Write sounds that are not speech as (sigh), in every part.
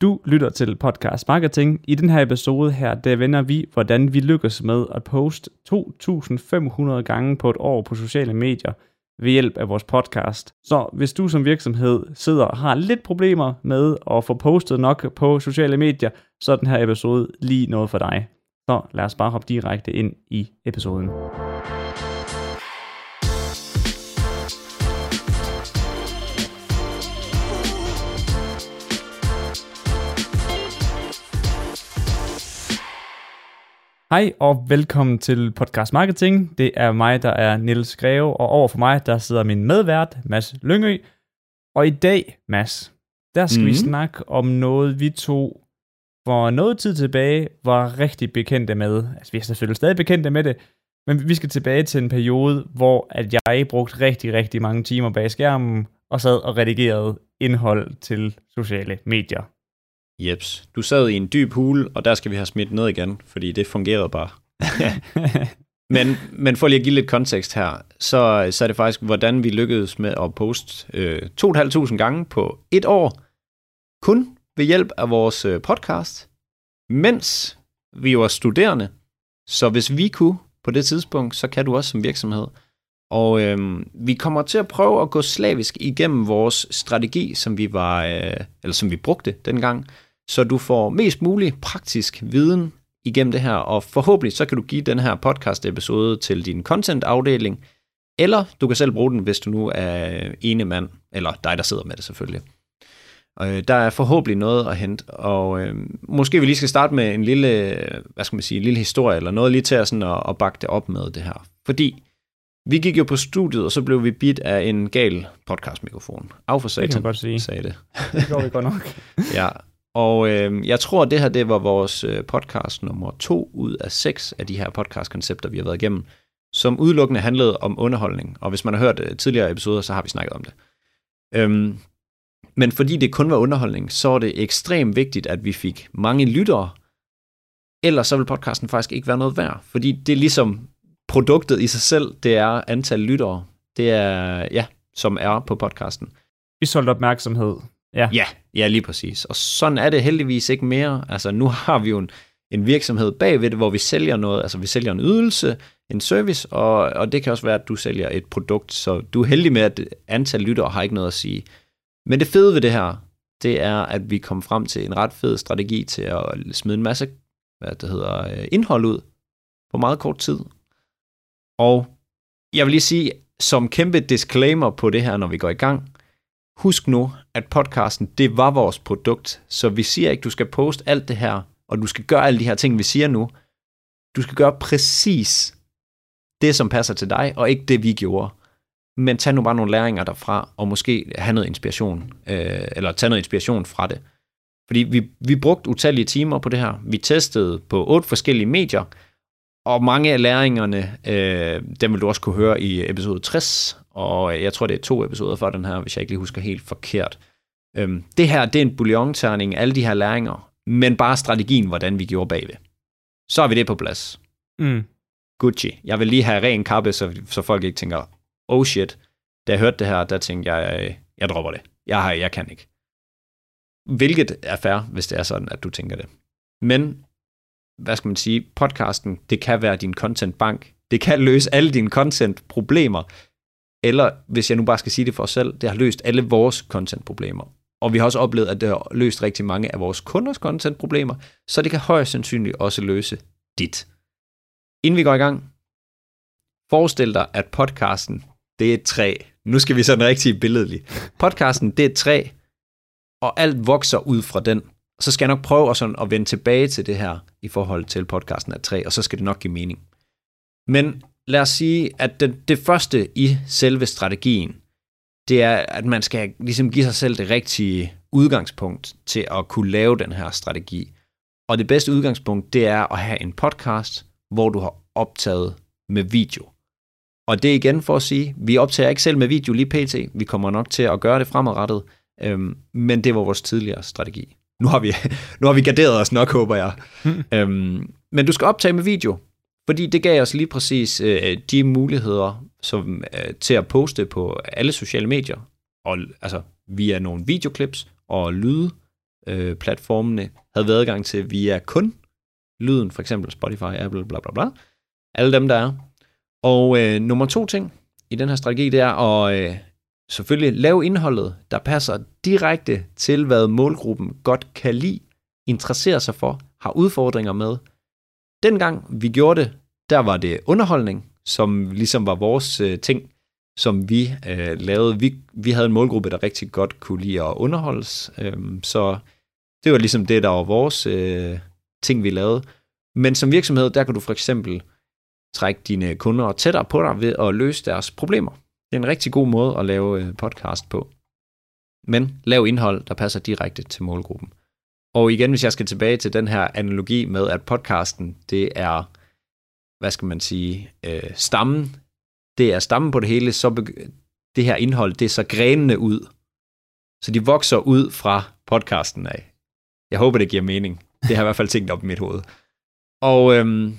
Du lytter til Podcast Marketing. I den her episode her, der vender vi, hvordan vi lykkes med at poste 2.500 gange på et år på sociale medier ved hjælp af vores podcast. Så hvis du som virksomhed sidder og har lidt problemer med at få postet nok på sociale medier, så er den her episode lige noget for dig. Så lad os bare hoppe direkte ind i episoden. Hej og velkommen til Podcast Marketing. Det er mig, der er Niels Greve, og over for mig, der sidder min medvært, Mads Lyngø. Og i dag, Mads, der skal mm. vi snakke om noget, vi to for noget tid tilbage var rigtig bekendte med. Altså, vi er selvfølgelig stadig bekendte med det, men vi skal tilbage til en periode, hvor at jeg brugte rigtig, rigtig mange timer bag skærmen og sad og redigerede indhold til sociale medier. Jeps. Du sad i en dyb hule, og der skal vi have smidt ned igen, fordi det fungerede bare. (laughs) men, men for lige at give lidt kontekst her, så, så er det faktisk, hvordan vi lykkedes med at poste øh, 2.500 gange på et år, kun ved hjælp af vores øh, podcast, mens vi var studerende. Så hvis vi kunne på det tidspunkt, så kan du også som virksomhed. Og øh, vi kommer til at prøve at gå slavisk igennem vores strategi, som vi var, øh, eller som vi brugte dengang, så du får mest mulig praktisk viden igennem det her, og forhåbentlig så kan du give den her podcast-episode til din content-afdeling, eller du kan selv bruge den, hvis du nu er ene mand, eller dig, der sidder med det selvfølgelig. Og øh, der er forhåbentlig noget at hente, og øh, måske vi lige skal starte med en lille, hvad skal man sige, en lille historie, eller noget lige til at, sådan at, at bakke det op med det her. Fordi vi gik jo på studiet, og så blev vi bidt af en gal podcastmikrofon. Af for satan, det kan man godt sige. sagde det. Det går vi godt nok. (laughs) ja, og øh, jeg tror, at det her det var vores øh, podcast nummer to ud af seks af de her podcast-koncepter, vi har været igennem, som udelukkende handlede om underholdning. Og hvis man har hørt øh, tidligere episoder, så har vi snakket om det. Øhm, men fordi det kun var underholdning, så er det ekstremt vigtigt, at vi fik mange lyttere. Ellers så vil podcasten faktisk ikke være noget værd. Fordi det er ligesom produktet i sig selv, det er antal lyttere. Det er, ja, som er på podcasten. Vi solgte opmærksomhed Ja. ja, ja, lige præcis. Og sådan er det heldigvis ikke mere. Altså nu har vi jo en, en virksomhed bagved det, hvor vi sælger noget, altså vi sælger en ydelse, en service, og, og det kan også være, at du sælger et produkt, så du er heldig med, at antal lyttere har ikke noget at sige. Men det fede ved det her, det er, at vi kom frem til en ret fed strategi til at smide en masse hvad det hedder, øh, indhold ud på meget kort tid. Og jeg vil lige sige, som kæmpe disclaimer på det her, når vi går i gang, husk nu, at podcasten, det var vores produkt, så vi siger ikke, du skal poste alt det her, og du skal gøre alle de her ting, vi siger nu. Du skal gøre præcis det, som passer til dig, og ikke det, vi gjorde. Men tag nu bare nogle læringer derfra, og måske have noget inspiration, øh, eller tage noget inspiration fra det. Fordi vi, vi brugte utallige timer på det her. Vi testede på otte forskellige medier, og mange af læringerne, øh, dem vil du også kunne høre i episode 60, og jeg tror, det er to episoder for den her, hvis jeg ikke lige husker helt forkert. Øhm, det her, det er en bouillon-terning, alle de her læringer, men bare strategien, hvordan vi gjorde bagved. Så har vi det på plads. Mm. Gucci. Jeg vil lige have ren kappe, så, så folk ikke tænker, oh shit, da jeg hørte det her, der tænkte jeg, jeg, jeg dropper det. Jeg, har, jeg kan ikke. Hvilket er fair, hvis det er sådan, at du tænker det. Men, hvad skal man sige, podcasten, det kan være din content bank. Det kan løse alle dine content problemer. Eller, hvis jeg nu bare skal sige det for os selv, det har løst alle vores content-problemer. Og vi har også oplevet, at det har løst rigtig mange af vores kunders content-problemer, så det kan højst sandsynligt også løse dit. Inden vi går i gang, forestil dig, at podcasten, det er et træ. Nu skal vi sådan rigtig billedligt. Podcasten, det er et træ, og alt vokser ud fra den. Så skal jeg nok prøve at, sådan at vende tilbage til det her i forhold til podcasten af træ, og så skal det nok give mening. Men lad os sige, at det, det første i selve strategien, det er, at man skal ligesom give sig selv det rigtige udgangspunkt til at kunne lave den her strategi. Og det bedste udgangspunkt, det er at have en podcast, hvor du har optaget med video. Og det er igen for at sige, vi optager ikke selv med video lige pt. Vi kommer nok til at gøre det fremadrettet, øhm, men det var vores tidligere strategi. Nu har vi, (laughs) nu har vi garderet os nok, håber jeg. Hmm. øhm, men du skal optage med video, fordi det gav os lige præcis øh, de muligheder som, øh, til at poste på alle sociale medier, og altså via nogle videoklips og lyde øh, platformene havde været adgang til via kun lyden, for eksempel Spotify, Apple, bla bla bla. Alle dem, der er. Og øh, nummer to ting i den her strategi, det er at øh, selvfølgelig lave indholdet, der passer direkte til, hvad målgruppen godt kan lide, interesserer sig for, har udfordringer med. Dengang vi gjorde det, der var det underholdning, som ligesom var vores øh, ting, som vi øh, lavede. Vi, vi havde en målgruppe, der rigtig godt kunne lide at underholdes, øh, så det var ligesom det, der var vores øh, ting, vi lavede. Men som virksomhed, der kan du for eksempel trække dine kunder tættere på dig ved at løse deres problemer. Det er en rigtig god måde at lave øh, podcast på. Men lav indhold, der passer direkte til målgruppen. Og igen, hvis jeg skal tilbage til den her analogi med, at podcasten, det er, hvad skal man sige, øh, stammen. Det er stammen på det hele, så det her indhold, det er så grenene ud. Så de vokser ud fra podcasten af. Jeg håber, det giver mening. Det har jeg i hvert fald tænkt op i mit hoved. Og øhm,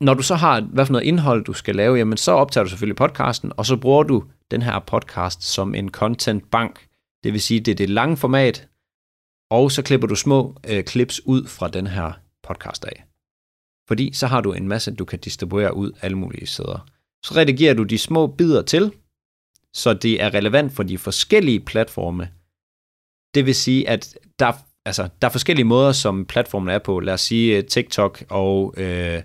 når du så har, hvad for noget indhold du skal lave, jamen så optager du selvfølgelig podcasten, og så bruger du den her podcast som en content bank. Det vil sige, det er det lange format, og så klipper du små øh, clips ud fra den her podcast af. Fordi så har du en masse, du kan distribuere ud alle mulige steder. Så redigerer du de små bidder til, så det er relevant for de forskellige platforme. Det vil sige, at der, altså, der er forskellige måder, som platformen er på. Lad os sige øh, TikTok og øh,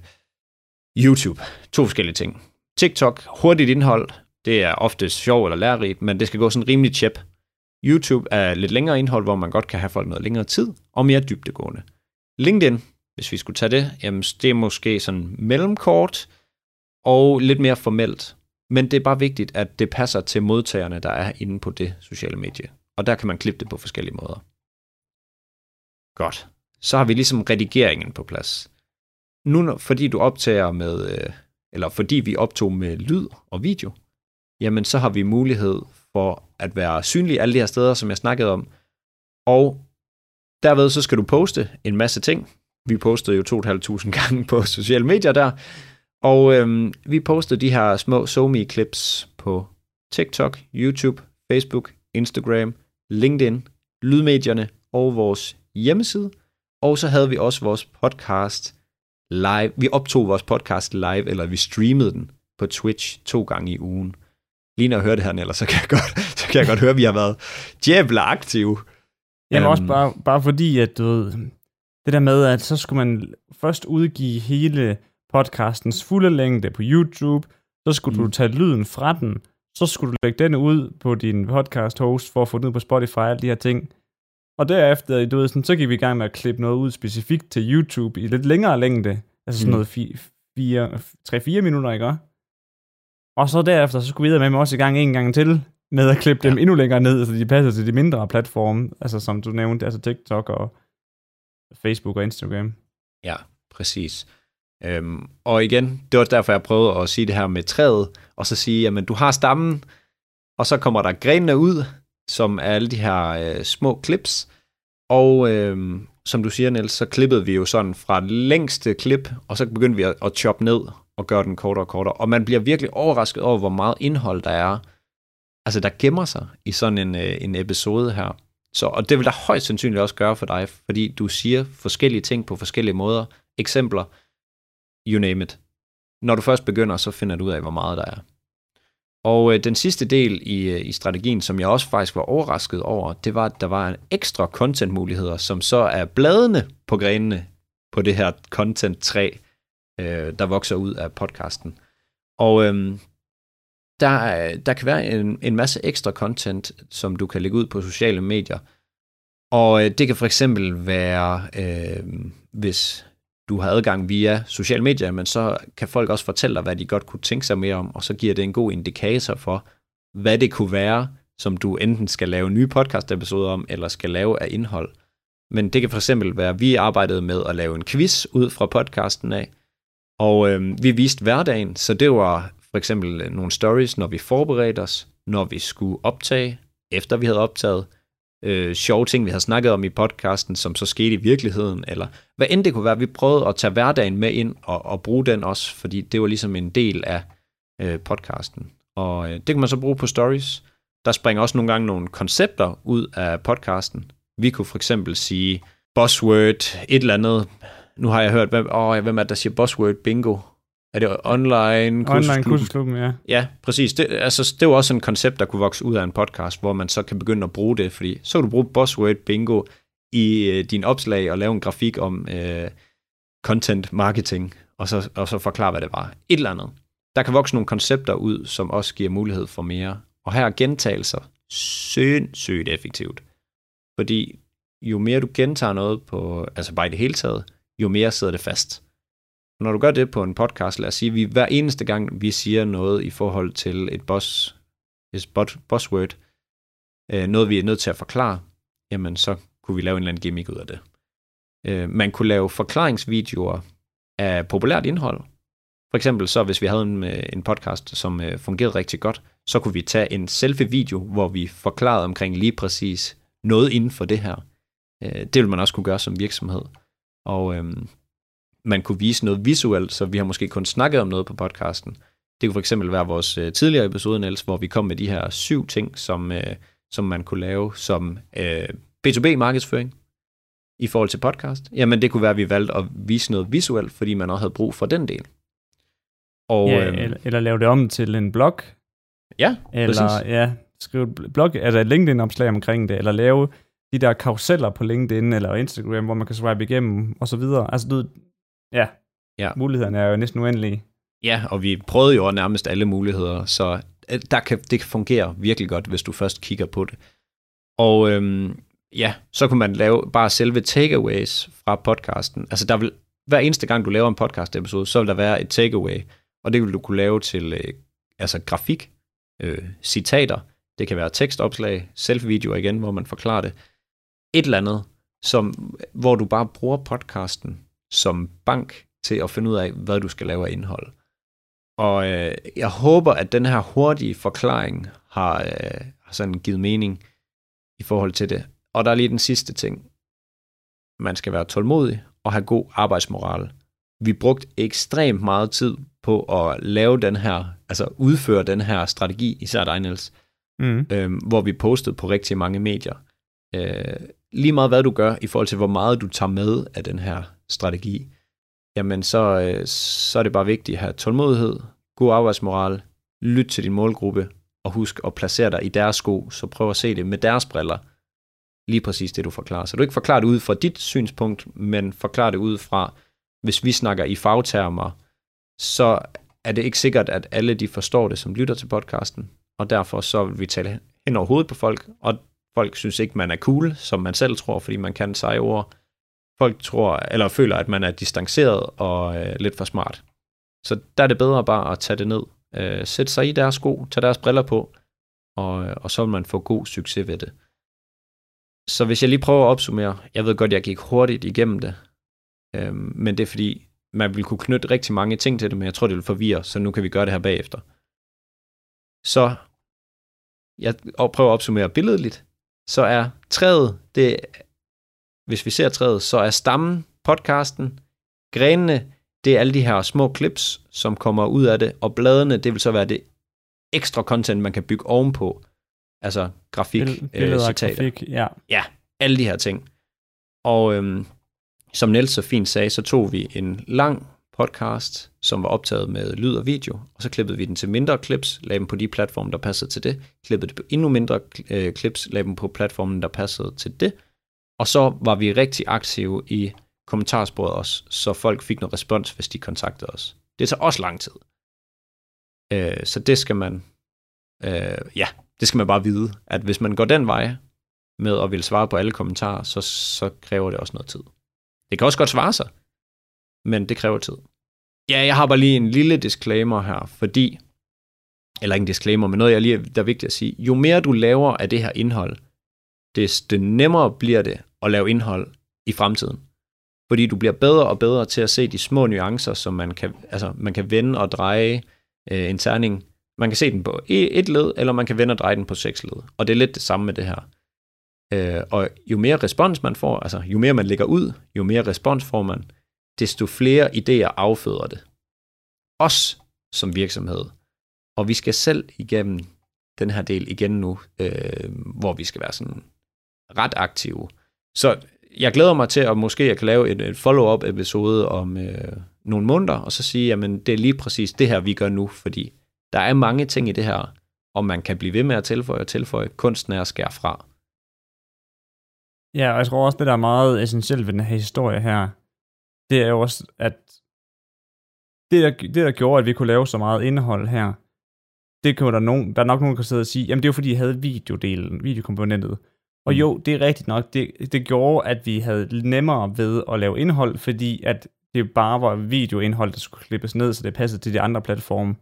YouTube. To forskellige ting. TikTok, hurtigt indhold, det er ofte sjovt eller lærerigt, men det skal gå sådan rimelig chip. YouTube er lidt længere indhold, hvor man godt kan have folk noget længere tid, og mere dybdegående. LinkedIn, hvis vi skulle tage det, jamen det er måske sådan mellemkort og lidt mere formelt. Men det er bare vigtigt, at det passer til modtagerne, der er inde på det sociale medie. Og der kan man klippe det på forskellige måder. Godt. Så har vi ligesom redigeringen på plads. Nu, fordi du optager med, øh, eller fordi vi optog med lyd og video, jamen så har vi mulighed for at være synlig alle de her steder, som jeg snakkede om. Og derved så skal du poste en masse ting. Vi postede jo 2.500 gange på sociale medier der. Og øhm, vi postede de her små somi clips på TikTok, YouTube, Facebook, Instagram, LinkedIn, lydmedierne og vores hjemmeside. Og så havde vi også vores podcast live. Vi optog vores podcast live, eller vi streamede den på Twitch to gange i ugen lige når jeg hører det her, eller så kan jeg godt, så kan jeg godt høre, at vi har været djævla aktive. Jamen um, også bare, bare fordi, at du ved, det der med, at så skulle man først udgive hele podcastens fulde længde på YouTube, så skulle mm. du tage lyden fra den, så skulle du lægge den ud på din podcast host for at få den ud på Spotify og alle de her ting. Og derefter, du ved, sådan, så gik vi i gang med at klippe noget ud specifikt til YouTube i lidt længere længde. Altså sådan mm. noget 3-4 minutter, ikke? Og så derefter, så skulle vi med også i gang en gang til, med at klippe ja. dem endnu længere ned, så de passer til de mindre platforme, altså som du nævnte, altså TikTok og Facebook og Instagram. Ja, præcis. Øhm, og igen, det var derfor, jeg prøvede at sige det her med træet, og så sige, jamen du har stammen, og så kommer der grenene ud, som er alle de her øh, små clips, og øh, som du siger, Niels, så klippede vi jo sådan fra længste klip, og så begyndte vi at, at choppe ned og gøre den kortere og kortere. Og man bliver virkelig overrasket over, hvor meget indhold der er, altså der gemmer sig i sådan en, øh, en episode her. Så, og det vil der højst sandsynligt også gøre for dig, fordi du siger forskellige ting på forskellige måder. Eksempler, you name it. Når du først begynder, så finder du ud af, hvor meget der er. Og øh, den sidste del i, øh, i strategien, som jeg også faktisk var overrasket over, det var, at der var en ekstra content-muligheder, som så er bladene på grenene på det her content-træ, øh, der vokser ud af podcasten. Og øh, der, der kan være en, en masse ekstra content, som du kan lægge ud på sociale medier. Og øh, det kan for eksempel være, øh, hvis du har adgang via sociale medier, men så kan folk også fortælle dig, hvad de godt kunne tænke sig mere om, og så giver det en god indikator for, hvad det kunne være, som du enten skal lave nye podcast-episoder om, eller skal lave af indhold. Men det kan for eksempel være, at vi arbejdede med at lave en quiz ud fra podcasten af, og øh, vi viste hverdagen, så det var for eksempel øh, nogle stories, når vi forberedte os, når vi skulle optage, efter vi havde optaget, øh, sjove ting, vi havde snakket om i podcasten, som så skete i virkeligheden, eller hvad end det kunne være. Vi prøvede at tage hverdagen med ind og, og bruge den også, fordi det var ligesom en del af øh, podcasten. Og øh, det kan man så bruge på stories. Der springer også nogle gange nogle koncepter ud af podcasten, Vi kunne for eksempel sige buzzword, et eller andet. Nu har jeg hørt, hvem, åh, hvem er det, der siger buzzword bingo? Er det online Online kursusklubben, ja. Ja, præcis. Det, altså, det jo også en koncept, der kunne vokse ud af en podcast, hvor man så kan begynde at bruge det, fordi så kan du bruge buzzword bingo i øh, din opslag og lave en grafik om øh, content marketing, og så, og så forklare, hvad det var. Et eller andet. Der kan vokse nogle koncepter ud, som også giver mulighed for mere. Og her er gentagelser sindssygt effektivt. Fordi jo mere du gentager noget på, altså bare i det hele taget, jo mere sidder det fast. Når du gør det på en podcast, lad os sige, vi hver eneste gang, vi siger noget i forhold til et boss, et buzzword, øh, noget vi er nødt til at forklare, jamen så kunne vi lave en eller anden gimmick ud af det. Øh, man kunne lave forklaringsvideoer af populært indhold. For eksempel så, hvis vi havde en, øh, en podcast, som øh, fungerede rigtig godt, så kunne vi tage en selfie-video, hvor vi forklarede omkring lige præcis noget inden for det her. Øh, det vil man også kunne gøre som virksomhed. Og øhm, man kunne vise noget visuelt, så vi har måske kun snakket om noget på podcasten. Det kunne for eksempel være vores øh, tidligere episode, Niels, hvor vi kom med de her syv ting, som, øh, som man kunne lave som øh, B2B-markedsføring i forhold til podcast. Jamen det kunne være, at vi valgte at vise noget visuelt, fordi man også havde brug for den del. Og, ja, øhm, eller, eller lave det om til en blog. Ja, Eller præcis. ja, skrive blog, altså et LinkedIn-opslag omkring det, eller lave de der karuseller på LinkedIn eller Instagram, hvor man kan swipe igennem, og så videre. Altså, du, ja, Ja. mulighederne er jo næsten uendelige. Ja, og vi prøvede jo nærmest alle muligheder, så øh, der kan, det kan fungere virkelig godt, hvis du først kigger på det. Og øhm, ja, så kunne man lave bare selve takeaways fra podcasten. Altså der vil, hver eneste gang du laver en podcast episode, så vil der være et takeaway, og det vil du kunne lave til øh, altså grafik, øh, citater, det kan være tekstopslag, selfie-videoer igen, hvor man forklarer det. Et eller andet, som, hvor du bare bruger podcasten som bank til at finde ud af, hvad du skal lave af indhold. Og øh, jeg håber, at den her hurtige forklaring har, øh, har sådan givet mening i forhold til det. Og der er lige den sidste ting. Man skal være tålmodig og have god arbejdsmoral. Vi brugte ekstremt meget tid på at lave den her, altså udføre den her strategi, især dig, Niels, Mm. øh, hvor vi postede på rigtig mange medier. Øh, lige meget hvad du gør i forhold til, hvor meget du tager med af den her strategi, jamen så, øh, så er det bare vigtigt at have tålmodighed, god arbejdsmoral, lyt til din målgruppe, og husk at placere dig i deres sko, så prøv at se det med deres briller, lige præcis det, du forklarer. Så du ikke forklarer det ud fra dit synspunkt, men forklarer det ud fra, hvis vi snakker i fagtermer, så er det ikke sikkert, at alle de forstår det, som lytter til podcasten, og derfor så vil vi tale hen over hovedet på folk, og folk synes ikke, man er cool, som man selv tror, fordi man kan seje ord. Folk tror, eller føler, at man er distanceret og øh, lidt for smart. Så der er det bedre bare at tage det ned. Øh, sætte sig i deres sko, tage deres briller på, og, øh, og så vil man få god succes ved det. Så hvis jeg lige prøver at opsummere, jeg ved godt, jeg gik hurtigt igennem det, øh, men det er fordi, man vil kunne knytte rigtig mange ting til det, men jeg tror, det vil forvirre, så nu kan vi gøre det her bagefter. Så jeg prøver at opsummere billedligt, så er træet, det, hvis vi ser træet, så er stammen podcasten, grenene, det er alle de her små clips, som kommer ud af det, og bladene, det vil så være det ekstra content, man kan bygge ovenpå. Altså grafik, Bill- øh, Billeder, citater, grafik, ja. alle de her ting. Og øhm, som Niels så fint sagde, så tog vi en lang podcast, som var optaget med lyd og video, og så klippede vi den til mindre clips, lagde dem på de platforme, der passede til det, klippede det på endnu mindre øh, clips, lagde dem på platformen, der passede til det, og så var vi rigtig aktive i kommentarsporet også, så folk fik noget respons, hvis de kontaktede os. Det tager også lang tid. Øh, så det skal man, øh, ja, det skal man bare vide, at hvis man går den vej med at vil svare på alle kommentarer, så, så kræver det også noget tid. Det kan også godt svare sig, men det kræver tid. Ja, jeg har bare lige en lille disclaimer her, fordi, eller ikke en disclaimer, men noget, jeg lige, der er vigtigt at sige. Jo mere du laver af det her indhold, desto nemmere bliver det at lave indhold i fremtiden. Fordi du bliver bedre og bedre til at se de små nuancer, som man kan, altså, man kan vende og dreje øh, en terning. Man kan se den på et led, eller man kan vende og dreje den på seks led. Og det er lidt det samme med det her. Øh, og jo mere respons man får, altså jo mere man lægger ud, jo mere respons får man, desto flere idéer afføder det. Os som virksomhed. Og vi skal selv igennem den her del igen nu, øh, hvor vi skal være sådan ret aktive. Så jeg glæder mig til, at måske jeg kan lave et, et follow-up episode om øh, nogle måneder, og så sige, jamen det er lige præcis det her, vi gør nu, fordi der er mange ting i det her, og man kan blive ved med at tilføje og tilføje. Kunsten er at skære fra. Ja, og jeg tror også, det der er meget essentielt ved den her historie her, det er jo også, at det der, det, der gjorde, at vi kunne lave så meget indhold her, det kan der, nogen, der er nok nogen, der kan sidde og sige, jamen det er jo fordi, jeg havde videodelen, videokomponentet. Og Mm. jo, det er rigtigt nok, det, det gjorde, at vi havde nemmere ved at lave indhold, fordi at det bare var videoindhold, der skulle klippes ned, så det passede til de andre platforme.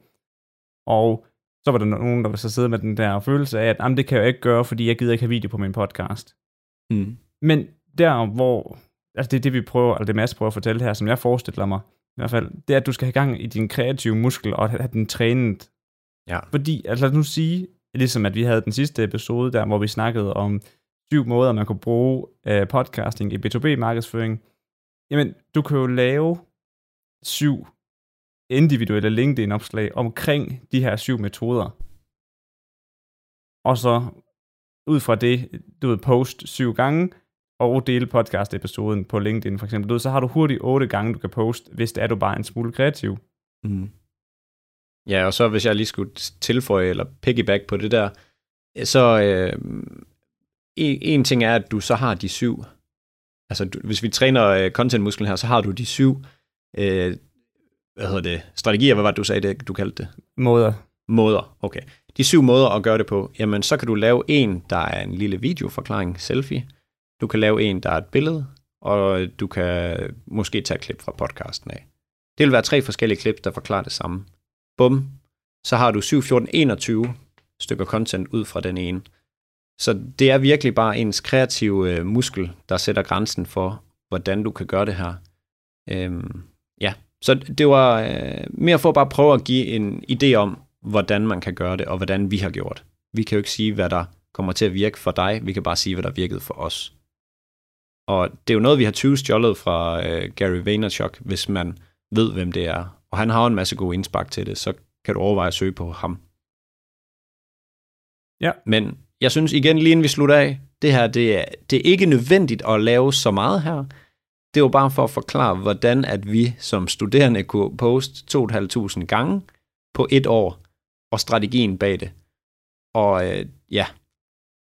Og så var der nogen, der var så sidde med den der følelse af, at det kan jeg ikke gøre, fordi jeg gider ikke have video på min podcast. Mm. Men der, hvor, altså det er det, vi prøver, eller det Mads prøver at fortælle her, som jeg forestiller mig, i hvert fald, det er, at du skal have gang i din kreative muskel, og have den trænet. Ja. Fordi, altså lad os nu sige, ligesom at vi havde den sidste episode der, hvor vi snakkede om syv måder, man kunne bruge øh, podcasting i B2B-markedsføring. Jamen, du kan jo lave syv individuelle LinkedIn-opslag omkring de her syv metoder. Og så ud fra det, du ved, post syv gange, og dele podcast-episoden på LinkedIn for eksempel. Du ved, så har du hurtigt otte gange, du kan poste, hvis det er du bare en smule kreativ. Mm. Ja, og så hvis jeg lige skulle tilføje eller piggyback på det der, så øh, en, en ting er, at du så har de syv, altså du, hvis vi træner øh, content-musklen her, så har du de syv, øh, hvad hedder det, strategier, hvad var det, du sagde, det, du kaldte det? Måder. Måder, okay. De syv måder at gøre det på, jamen så kan du lave en, der er en lille videoforklaring, selfie. Du kan lave en, der er et billede, og du kan måske tage et klip fra podcasten af. Det vil være tre forskellige klip, der forklarer det samme. Bum, så har du 7, 14, 21 stykker content ud fra den ene. Så det er virkelig bare ens kreative øh, muskel, der sætter grænsen for, hvordan du kan gøre det her. Øhm, ja, så det var øh, mere for at bare prøve at give en idé om, hvordan man kan gøre det, og hvordan vi har gjort. Vi kan jo ikke sige, hvad der kommer til at virke for dig, vi kan bare sige, hvad der virkede for os. Og det er jo noget, vi har 20 stjålet fra øh, Gary Vaynerchuk, hvis man ved, hvem det er. Og han har jo en masse gode indspark til det, så kan du overveje at søge på ham. Ja. Men jeg synes igen, lige inden vi slutter af, det her, det er, det er ikke nødvendigt at lave så meget her. Det er jo bare for at forklare, hvordan at vi som studerende kunne poste 2.500 gange på et år, og strategien bag det. Og øh, ja,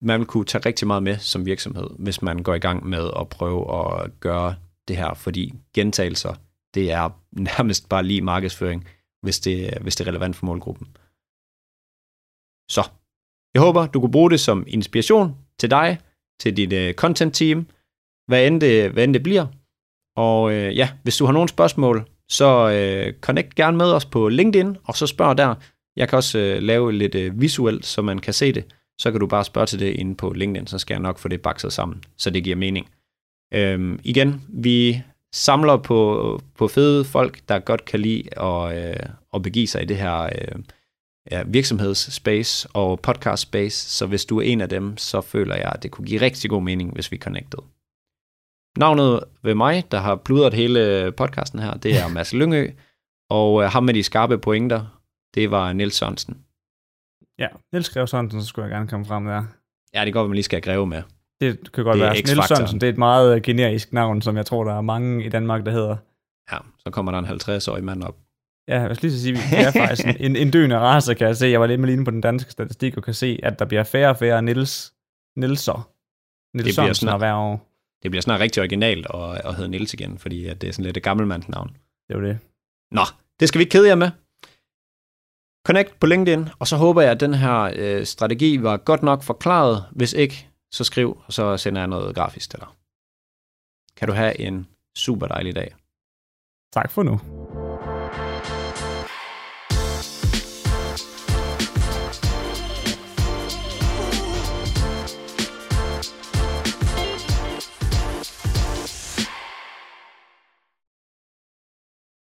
man vil kunne tage rigtig meget med som virksomhed, hvis man går i gang med at prøve at gøre det her, fordi gentagelser, det er (laughs) nærmest bare lige markedsføring, hvis det, hvis det er relevant for målgruppen. Så, jeg håber, du kunne bruge det som inspiration til dig, til dit øh, content team, hvad end det, hvad end det bliver. Og øh, ja, hvis du har nogle spørgsmål, så øh, connect gerne med os på LinkedIn, og så spørg der. Jeg kan også øh, lave lidt øh, visuelt, så man kan se det. Så kan du bare spørge til det inde på LinkedIn, så skal jeg nok få det bakset sammen, så det giver mening. Øhm, igen, vi samler på, på fede folk, der godt kan lide at, øh, at begive sig i det her øh, ja, virksomhedsspace og podcast space, så hvis du er en af dem, så føler jeg, at det kunne give rigtig god mening, hvis vi connected. Navnet ved mig, der har pludret hele podcasten her, det er (laughs) Mads Lyngø, og øh, ham med de skarpe pointer, det var Niels Sørensen. Ja, Niels skrev sådan, så skulle jeg gerne komme frem der. Ja, det går, at man lige skal greve med. Det kan godt Det være. X-faktoren. Sørensen, det er et meget generisk navn, som jeg tror, der er mange i Danmark, der hedder. Ja, så kommer der en 50-årig mand op. Ja, jeg skal lige så sige, vi er faktisk en, en, en døende race, kan jeg se. Jeg var lidt med lige på den danske statistik, og kan se, at der bliver færre og færre Niels, Nielser. Niels bliver Sørensen snart- hver år. Det bliver snart rigtig originalt at, at hedde Niels igen, fordi at det er sådan lidt et gammelmandsnavn. Det er jo det. Nå, det skal vi ikke kede jer med. Connect på LinkedIn, og så håber jeg, at den her øh, strategi var godt nok forklaret. Hvis ikke, så skriv, og så sender jeg noget grafisk til dig. Kan du have en super dejlig dag. Tak for nu.